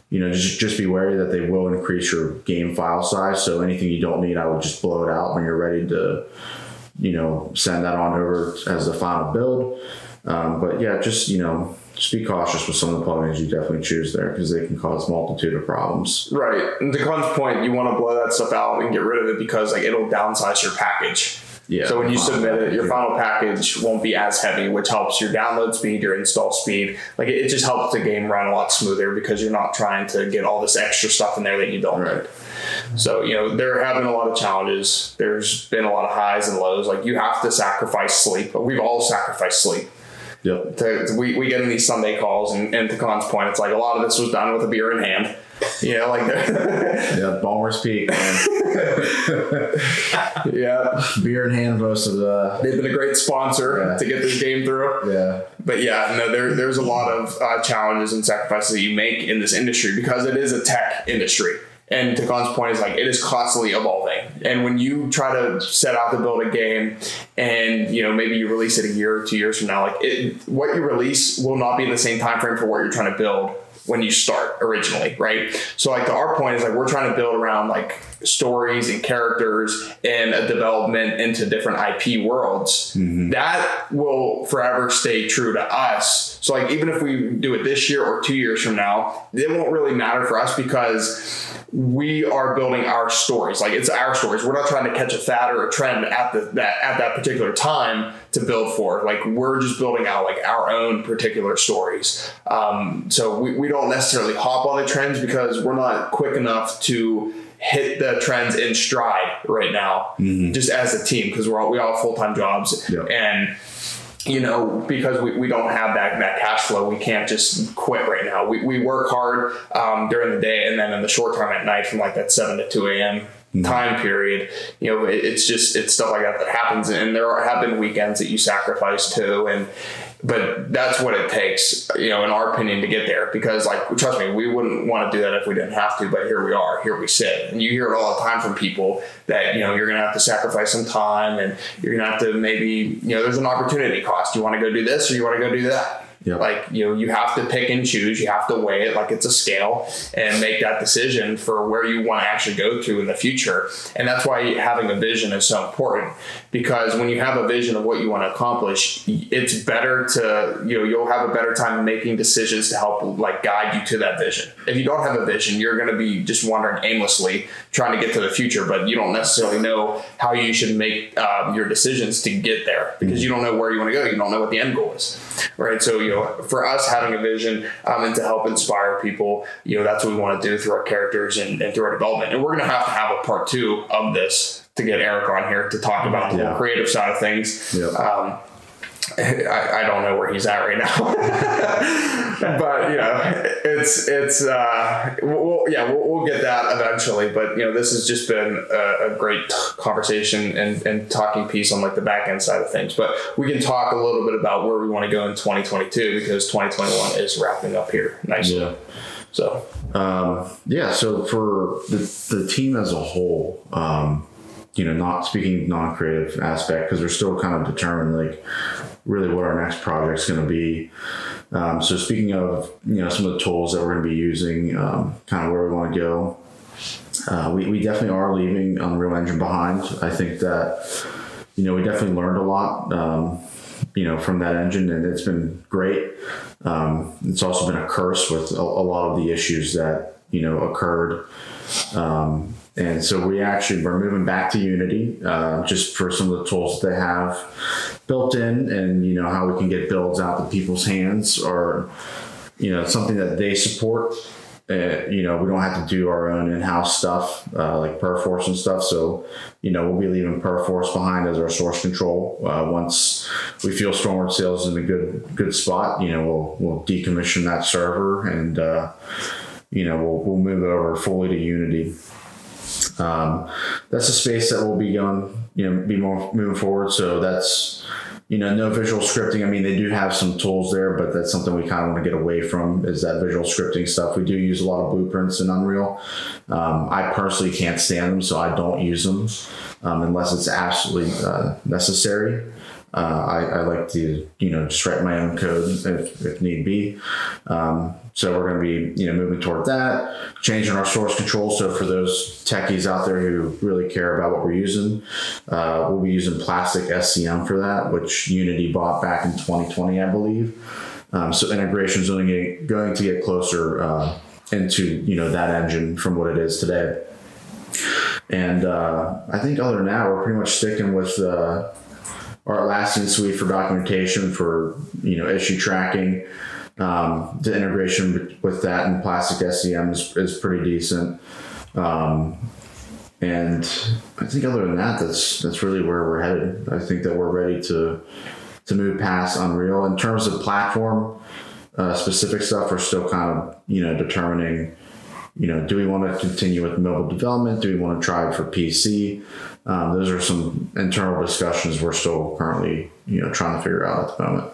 you know, just just be wary that they will increase your game file size. So anything you don't need, I would just blow it out when you're ready to, you know, send that on over as the final build. Um, but yeah, just you know, just be cautious with some of the plugins you definitely choose there because they can cause multitude of problems. Right. And to Con's point, you want to blow that stuff out and get rid of it because like it'll downsize your package. Yeah. So when you submit it, your final package won't be as heavy, which helps your download speed, your install speed. Like it, it just helps the game run a lot smoother because you're not trying to get all this extra stuff in there that you don't Right. need. So you know there have been a lot of challenges. There's been a lot of highs and lows. Like you have to sacrifice sleep. We've all sacrificed sleep. Yep. To, we, we get in these Sunday calls, and, and to Con's point, it's like a lot of this was done with a beer in hand. You know, like Yeah. Ballmer's Peak, man. yeah, Beer in hand most of the. they've been a great sponsor Yeah. to get this game through. Yeah. But yeah, no, there, there's a lot of uh, challenges and sacrifices that you make in this industry because it is a tech industry. And to Con's point is like it is constantly evolving. And when you try to set out to build a game, and you know maybe you release it a year or two years from now, like it, what you release will not be in the same time frame for what you're trying to build when you start originally, right? So like to our point is like we're trying to build around like stories and characters and a development into different IP worlds. That will forever stay true to us. So like even if we do it this year or two years from now, it won't really matter for us because we are building our stories. Like it's our stories. We're not trying to catch a fad or a trend at the that at that particular time to build for. Like we're just building out like our own particular stories. Um, so we, we don't necessarily hop on the trends because we're not quick enough to hit the trends in stride right now, just as a team because we're all we all have full time jobs Yep. and you know, because we, we don't have that, that cash flow, we can't just quit right now. We, we work hard um, during the day and then in the short term at night from like that 7 to 2 a.m. time period. You know, it, it's just, it's stuff like that that happens. And there are, have been weekends that you sacrifice too. And, but that's what it takes, you know, in our opinion, to get there. Because, like, trust me, we wouldn't want to do that if we didn't have to. But here we are, here we sit, and you hear it all the time from people that you know you're going to have to sacrifice some time, and you're going to have to maybe, you know, there's an opportunity cost. You want to go do this, or you want to go do that. Yep. Like you know, you have to pick and choose. You have to weigh it like it's a scale and make that decision for where you want to actually go to in the future. And that's why having a vision is so important because when you have a vision of what you want to accomplish, it's better to you know you'll have a better time making decisions to help like guide you to that vision. If you don't have a vision, you're going to be just wandering aimlessly trying to get to the future, but you don't necessarily know how you should make um, your decisions to get there because you don't know where you want to go. You don't know what the end goal is, right? So you know, for us having a vision um, and to help inspire people, you know, that's what we want to do through our characters and, and through our development. And we're going to have to have a part two of this to get Eric on here to talk about the Yeah. creative side of things. Yeah. Um, I, I don't know where he's at right now, but you know, it's it's uh, we'll, yeah, we'll, we'll get that eventually. But you know, this has just been a, a great conversation and, and talking piece on like the back end side of things. But we can talk a little bit about where we want to go in 2022 because 2021 is wrapping up here nicely. Yeah. So Um, yeah, so for the, the team as a whole, um, you know, not speaking non-creative aspect because we're still kind of determined like really what our next project is going to be. Um, so speaking of you know some of the tools that we're going to be using, um, kind of where we want to go, uh, we, we definitely are leaving Unreal Engine behind. I think that you know we definitely learned a lot. Um, you know, from that engine, and it's been great. Um, it's also been a curse with a, a lot of the issues that you know occurred. Um, and so we actually we're moving back to Unity uh, just for some of the tools that they have built in, and you know how we can get builds out to people's hands, or you know something that they support. Uh, you know, we don't have to do our own in-house stuff uh, like Perforce and stuff. So, you know, we'll be leaving Perforce behind as our source control. Uh, once we feel Stormward Sails is in a good good spot, you know, we'll we'll decommission that server and uh, you know we'll we'll move over fully to Unity. Um, that's a space that will be going, you know, be more moving forward. So that's you know, no visual scripting. I mean, they do have some tools there, but that's something we kind of want to get away from is that visual scripting stuff. We do use a lot of blueprints in Unreal. Um, I personally can't stand them, so I don't use them um, unless it's absolutely uh, necessary. Uh, I, I like to, you know, just write my own code if, if need be. Um, so we're going to be, you know, moving toward that, changing our source control. So for those techies out there who really care about what we're using, uh, we'll be using plastic SCM for that, which Unity bought back in 2020, I believe. Um, so integration is only going to get closer uh, into, you know, that engine from what it is today. And uh, I think other than that, we're pretty much sticking with uh, our Atlassian suite for documentation for you know issue tracking. Um, the integration with that and plastic SCM is, is pretty decent. Um, and I think other than that, that's that's really where we're headed. I think that we're ready to to move past Unreal in terms of platform uh, specific stuff. We're still kind of you know determining. You know, do we want to continue with mobile development? Do we want to try it for PC? Um, those are some internal discussions we're still currently, you know, trying to figure out at the moment.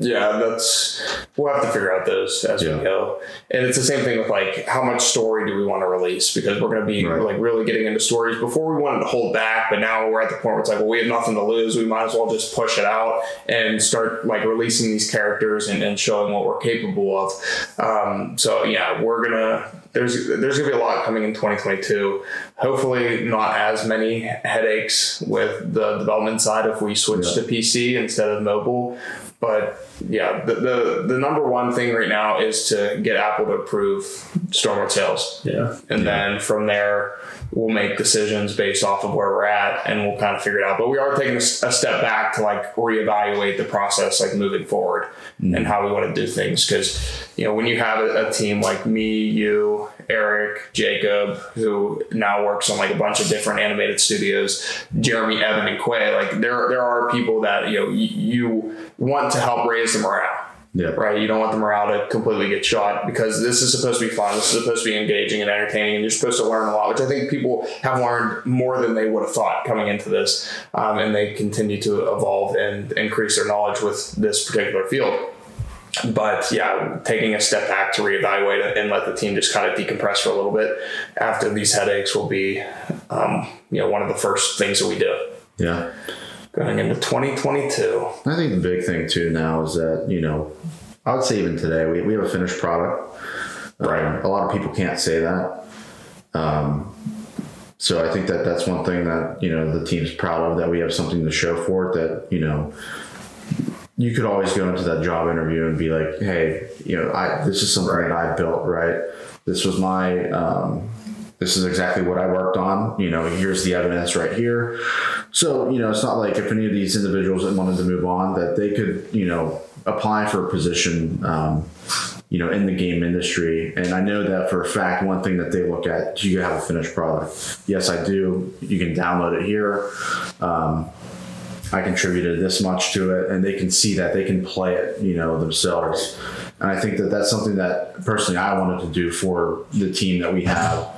Yeah, that's we'll have to figure out those as Yeah. we go. And it's the same thing with like how much story do we want to release because we're going to be Right. like really getting into stories. Before we wanted to hold back, but now we're at the point where it's like, well, we have nothing to lose. We might as well just push it out and start like releasing these characters and, and showing what we're capable of. Um, so yeah, we're gonna there's there's gonna be a lot coming in 2022. Hopefully, not as many headaches with the development side if we switch Yeah. to PC instead of mobile. But yeah, the, the the number one thing right now is to get Apple to approve Stormward Sails, Yeah. and then from there we'll make decisions based off of where we're at, and we'll kind of figure it out. But we are taking a, step back to like reevaluate the process, like moving forward, mm. and how we want to do things. Because you know, when you have a, a team like me, you, Eric, Jacob, who now works on like a bunch of different animated studios, Jeremy, Evan, and Quay, like there there are people that you know you want to help raise the morale. Yeah. Right. You don't want the morale to completely get shot because this is supposed to be fun. This is supposed to be engaging and entertaining, and you're supposed to learn a lot, which I think people have learned more than they would have thought coming into this, um, and they continue to evolve and increase their knowledge with this particular field but yeah, taking a step back to reevaluate it and let the team just kind of decompress for a little bit after these headaches will be, um, you know, one of the first things that we do. Yeah. Going into 2022. I think the big thing too now is that, you know, I would say even today, we, we have a finished product. Right. Um, a lot of people can't say that. Um, so I think that that's one thing that, you know, the team's proud of that we have something to show for it that, you know, you could always go into that job interview and be like, hey, you know, I this is something that I built, right? This was my um, this is exactly what I worked on. You know, here's the evidence right here. So, you know, it's not like if any of these individuals that wanted to move on that they could, you know, apply for a position, um, you know, in the game industry. And I know that for a fact, one thing that they look at, do you have a finished product? Yes, I do. You can download it here. Um, I contributed this much to it, and they can see that they can play it, you know, themselves. And I think that that's something that personally I wanted to do for the team that we have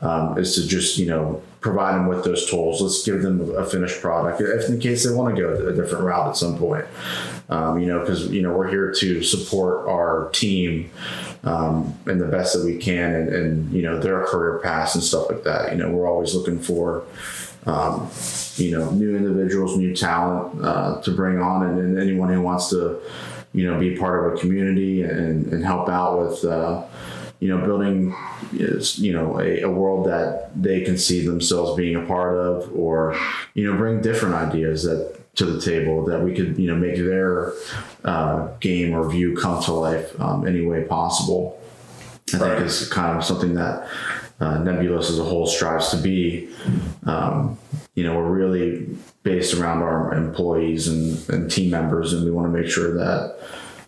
um, is to just, you know, provide them with those tools. Let's give them a finished product if in case they want to go a different route at some point. Um, you know, because you know we're here to support our team um, and the best that we can, and, and you know their career paths and stuff like that. You know, we're always looking for um, you know, new individuals, new talent uh, to bring on, and, and, anyone who wants to, you know, be part of a community and, and help out with, uh, you know, building, you know, a, a, world that they can see themselves being a part of, or, you know, bring different ideas that to the table that we could, you know, make their uh, game or view come to life um, any way possible. I right. think is kind of something that uh, as a whole strives to be. Um, you know, we're really based around our employees and, and team members, and we want to make sure that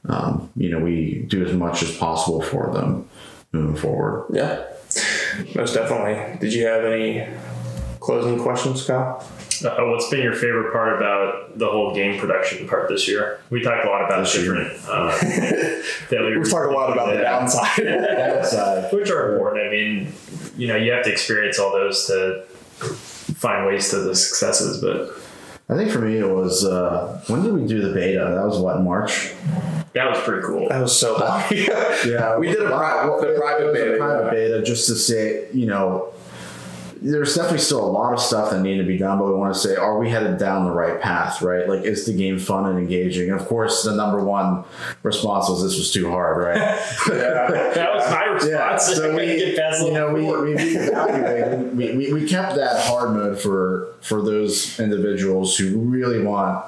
um, you know we do as much as possible for them moving forward. Yeah, most definitely. Did you have any closing questions, Kyle? Uh, what's been your favorite part about the whole game production part this year? We talked a lot about this different uh, failures. We've talked a lot about the downside. downside, which are important. I mean, you know, you have to experience all those to find ways to the successes. But I think for me, it was uh, when did we do the beta? That was what March. That was pretty cool. That was so yeah, we did a, pri- the private beta. Private beta just to say, you know, there's definitely still a lot of stuff that need to be done, but we want to say, are we headed down the right path, right? Like, is the game fun and engaging? And of course, the number one response was this was too hard, right? yeah, that was my response. Yeah. So we, you know, we, we, we, we, we, we kept that hard mode for for those individuals who really want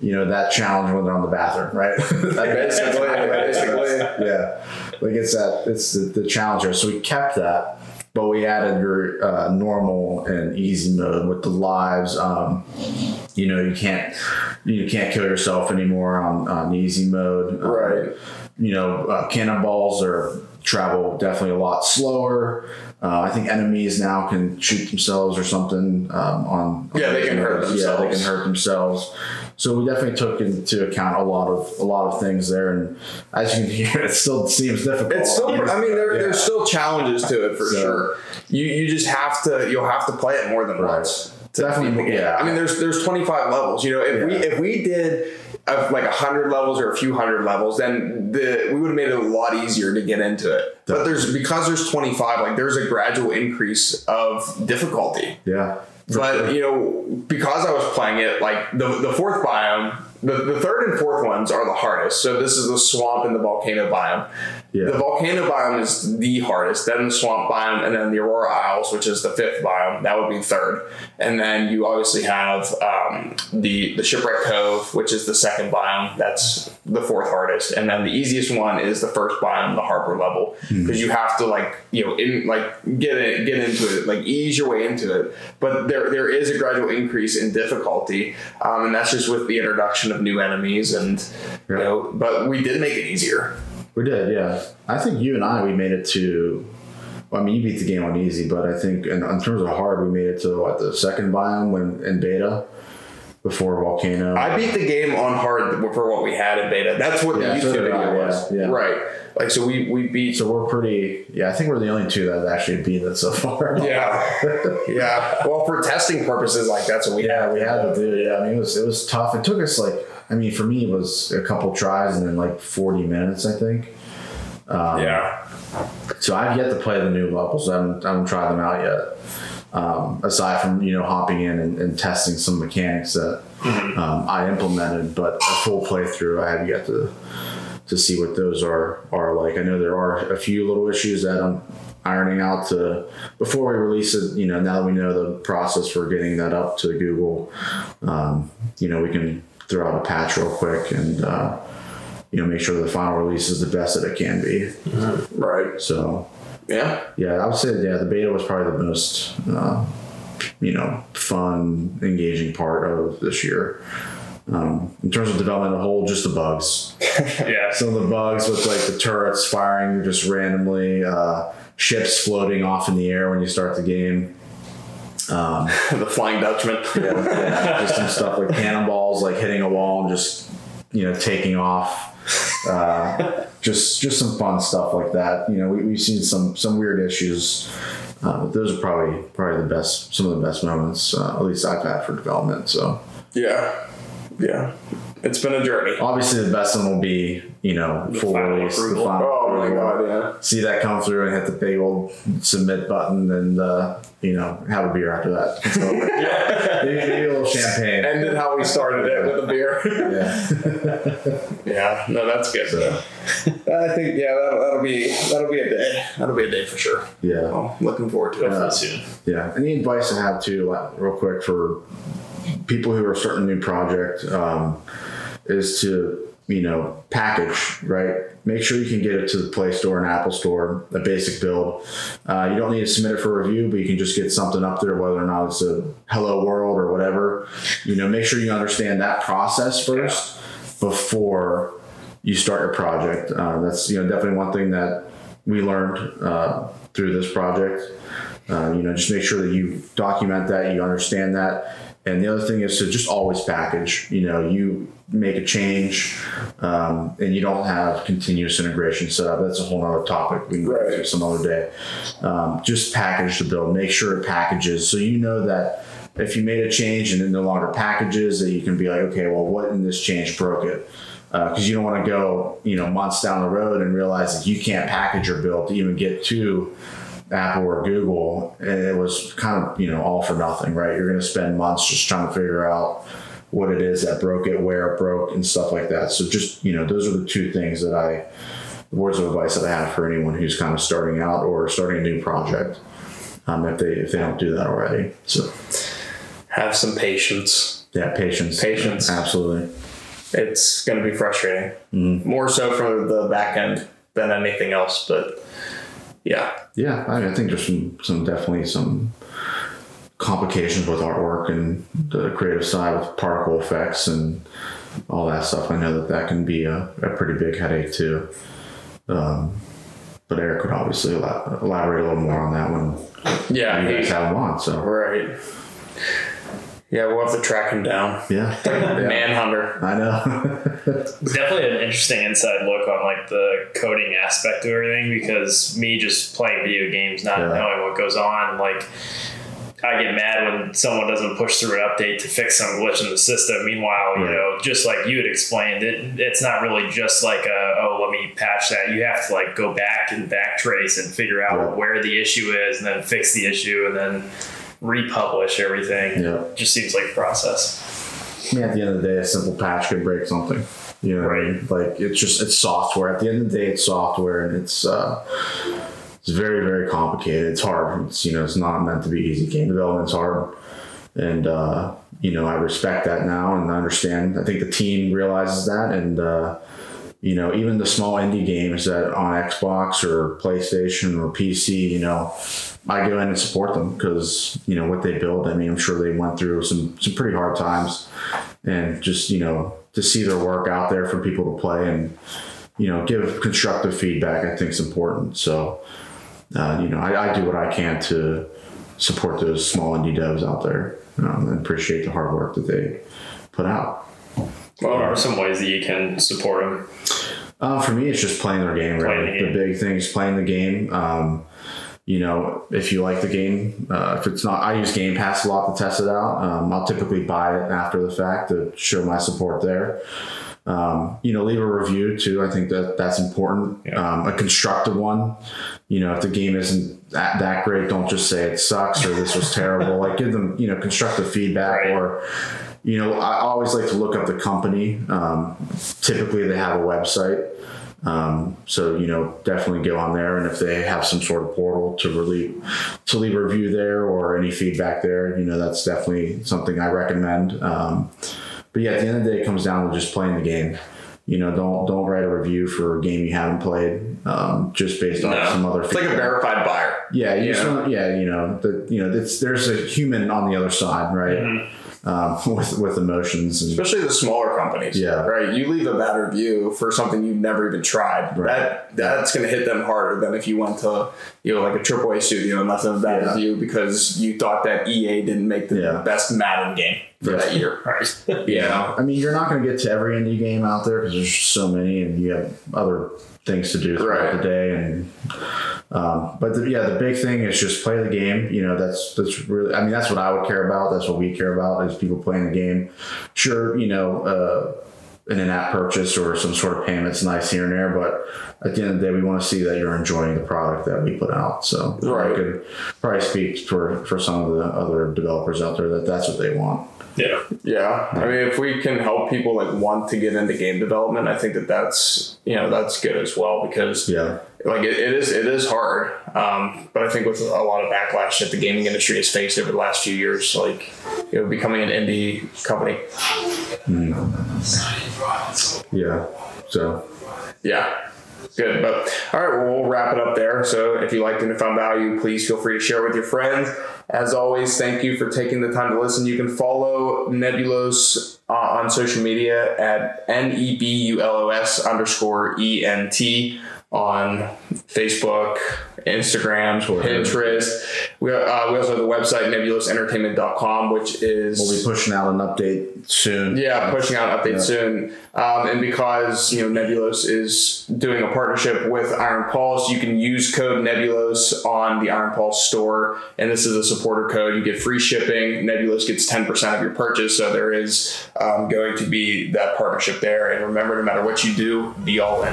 you know that challenge when they're on the bathroom, right? basically, basically, yeah. Like it's that it's the, the challenger. So we kept that but we added your uh, normal and easy mode with the lives. Um, you know, you can't you can't kill yourself anymore on, on easy mode. Um, right. Um, you know, uh, cannonballs are travel definitely a lot slower. Uh, I think enemies now can shoot themselves or something um, on. Yeah, they can hurt themselves. Yeah, they can hurt themselves. So we definitely took into account a lot of a lot of things there, and as you can hear, it still seems difficult. It's still, I mean, there, yeah. there's still challenges to it for so, sure. You you just have to you'll have to play it more than right. once. Definitely, yeah. I mean, there's there's 25 levels. You know, if yeah. we if we did of like a hundred levels or a few hundred levels, then the we would have made it a lot easier to get into it. But there's because there's 25, like there's a gradual increase of difficulty. Yeah. But sure. you know, because I was playing it, like the the fourth biome the, the third and fourth ones are the hardest. So this is the swamp and the volcano biome. Yeah. The volcano biome is the hardest, then the swamp biome, and then the Aurora Isles, which is the fifth biome. That would be third. And then you obviously have um, the the Shipwreck Cove, which is the second biome. That's the fourth hardest. And then the easiest one is the first biome, the Harbor level, because mm-hmm. you have to like you know in like get it get into it, like ease your way into it. But there there is a gradual increase in difficulty, um, and that's just with the introduction of new enemies and you know but we did make it easier we did yeah i think you and i we made it to well, I mean, you beat the game on easy, but I think in, in, terms of hard, we made it to what the second biome when in beta, before Volcano. I beat the game on hard for what we had in beta. That's what Yeah, the YouTube I, video yeah, was. yeah. Right. Like so we we beat so we're pretty. Yeah, I think we're the only two that have actually beat it so far. Yeah. yeah. Well for testing purposes like that's what we Yeah, had. we had to do. Yeah, I mean, it was it was tough. It took us like, I mean, for me, it was a couple tries and then like forty minutes, I think. Yeah. So I've yet to play the new levels. I haven't, I haven't tried them out yet. Um, aside from you know hopping in and, and testing some mechanics that um, I implemented, but a full playthrough, I have yet to to see what those are are like. I know there are a few little issues that I'm ironing out to before we release it. You know, now that we know the process for getting that up to Google, um, you know, we can throw out a patch real quick and. Uh, you know, make sure the final release is the best that it can be. Right. So, Yeah. yeah, I would say yeah, the beta was probably the most uh, you know fun, engaging part of this year. Um, in terms of development, the whole just the bugs. Yeah. Some of the bugs with like the turrets firing just randomly, uh, ships floating off in the air when you start the game. Um, the Flying Dutchman. yeah, just some stuff like cannonballs like hitting a wall and just you know taking off. Uh, just just some fun stuff like that. You know, we, we've seen some some weird issues. Uh, but those are probably probably the best some of the best moments uh, at least I've had for development. So Yeah. Yeah. It's been a journey. obviously the best one will be you know full final release. The final Oh my god, yeah. See that come through and hit the big old submit button and uh, you know have a beer after that. It's over. maybe, maybe a little champagne. Ended how we started it with a beer. Yeah. yeah, no, that's good. So, I think yeah, that'll, that'll be that'll be a day. That'll be a day for sure. yeah. Well, looking forward to it. Yeah. Soon. Yeah. Any advice I have too, like, real quick, for people who are starting a new project um, is to, you know, package, right? Make sure you can get it to the Play Store and Apple Store, a basic build. Uh, you don't need to submit it for review, but you can just get something up there, whether or not it's a Hello World or whatever. You know, make sure you understand that process first before you start your project. Uh, that's, you know, definitely one thing that we learned uh, through this project. Uh, you know, just make sure that you document that, you understand that. And the other thing is to just always package. You know, you make a change um, and you don't have continuous integration set up. That's a whole other topic we can go Right. some other day. Um, just package the build. Make sure it packages so you know that if you made a change and it no longer packages, that you can be like, okay, well, what in this change broke it? because you don't want to go you know months down the road and realize that you can't package your build to even get to Apple or Google, and it was kind of you know all for nothing, right? You're going to spend months just trying to figure out what it is that broke it, where it broke, and stuff like that. So just you know, those are the two things that I words of advice that I have for anyone who's kind of starting out or starting a new project. Um, if they if they don't do that already, so Have some patience. yeah, patience, Patience. absolutely. It's going to be frustrating. Mm-hmm. More so for the back end than anything else. But yeah, Yeah, I, mean, I think there's some, some definitely some complications with artwork and the creative side with particle effects and all that stuff. I know that that can be a, a pretty big headache too. Um, but Eric would obviously elaborate a little more on that one. yeah, you guys he- have him on. So right. Yeah, we'll have to track him down. yeah, yeah. Manhunter. I know. Definitely an interesting inside look on like the coding aspect of everything because me just playing video games, not Yeah. knowing what goes on, like I get mad when someone doesn't push through an update to fix some glitch in the system. Meanwhile, you Right. know, just like you had explained, it it's not really just like a, oh let me patch that. You have to like go back and backtrace and figure out Right. where the issue is, and then fix the issue, and then republish everything. Yeah. Just seems like a process. I mean, at the end of the day, a simple patch could break something. You know, I mean? like it's just it's software. At the end of the day, it's software, and it's uh, it's very very complicated. It's hard. It's you know, it's not meant to be easy. Game development's hard, and uh, you know, I respect that now and I understand. I think the team realizes that, and uh, you know, even the small indie games that on Xbox or PlayStation or PC, you know, I go in and support them because you know what they build. I mean, I'm sure they went through some some pretty hard times, and just you know to see their work out there for people to play and you know give constructive feedback, I think is important. So, uh, you know, I, I do what I can to support those small indie devs out there um, and appreciate the hard work that they put out. What are some ways that you can support them? Uh, for me, it's just playing their game. Really, Playing the game. the big thing is playing the game. Um, you know, if you like the game, uh, if it's not, I use Game Pass a lot to test it out. Um, I'll typically buy it after the fact to show my support there. Um, you know, leave a review too. I think that that's important. Yeah. Um, a constructive one. You know, if the game isn't that, that great, don't just say it sucks or this was terrible. Like give them, you know, constructive feedback Right. or, you know, I always like to look up the company. Um, typically they have a website. Um, so you know, definitely go on there, and if they have some sort of portal to relieve, to leave a review there or any feedback there, you know, that's definitely something I recommend. Um, but yeah, at the end of the day, it comes down to just playing the game. You know, don't don't write a review for a game you haven't played um, just based No. off some other. It's like a verified buyer. Yeah, you just Yeah. want, yeah, you know, the, you know, it's, there's a human on the other side, right? Mm-hmm. Um, with with emotions and especially the smaller companies. Yeah. Right. You leave a bad review for something you've never even tried. Right. That that's going to hit them harder than if you went to you know like a AAA studio and left them a bad Yeah. review because you thought that EA didn't make the Yeah. best Madden game for Yeah. that year. Right. You know. I mean, you're not going to get to every indie game out there because there's so many, and you have other things to do throughout Right. the day. And um, but the, yeah, the big thing is just play the game. You know, that's that's really. I mean, that's what I would care about. That's what we care about is people playing the game. Sure, you know. Uh, an in-app purchase or some sort of payments nice here and there but at the end of the day we want to see that you're enjoying the product that we put out so Right. I could probably speak for for some of the other developers out there that that's what they want Yeah. Yeah. I mean, if we can help people like want to get into game development, I think that that's you know that's good as well because yeah like it, it is it is hard. Um, but i think with a lot of backlash that the gaming industry has faced over the last few years like you know becoming an indie company. Yeah so. Yeah. Good but all right well we'll wrap it up there. So if you liked and found value please feel free to share with your friends. As always thank you for taking the time to listen. You can follow nebulos uh, on social media at n-e-b-u-l-o-s underscore e-n-t on facebook instagram pinterest we, uh, we also have the website nebulosentertainment.com which is We'll be pushing out an update soon. yeah, pushing out updates Yeah. soon. Um, and because you know Nebulos is doing a partnership with Iron Pulse, you can use code Nebulos on the Iron Pulse store, and this is a supporter code. You get free shipping. Nebulos gets ten percent of your purchase, so there is um, going to be that partnership there. And remember, no matter what you do, be all in.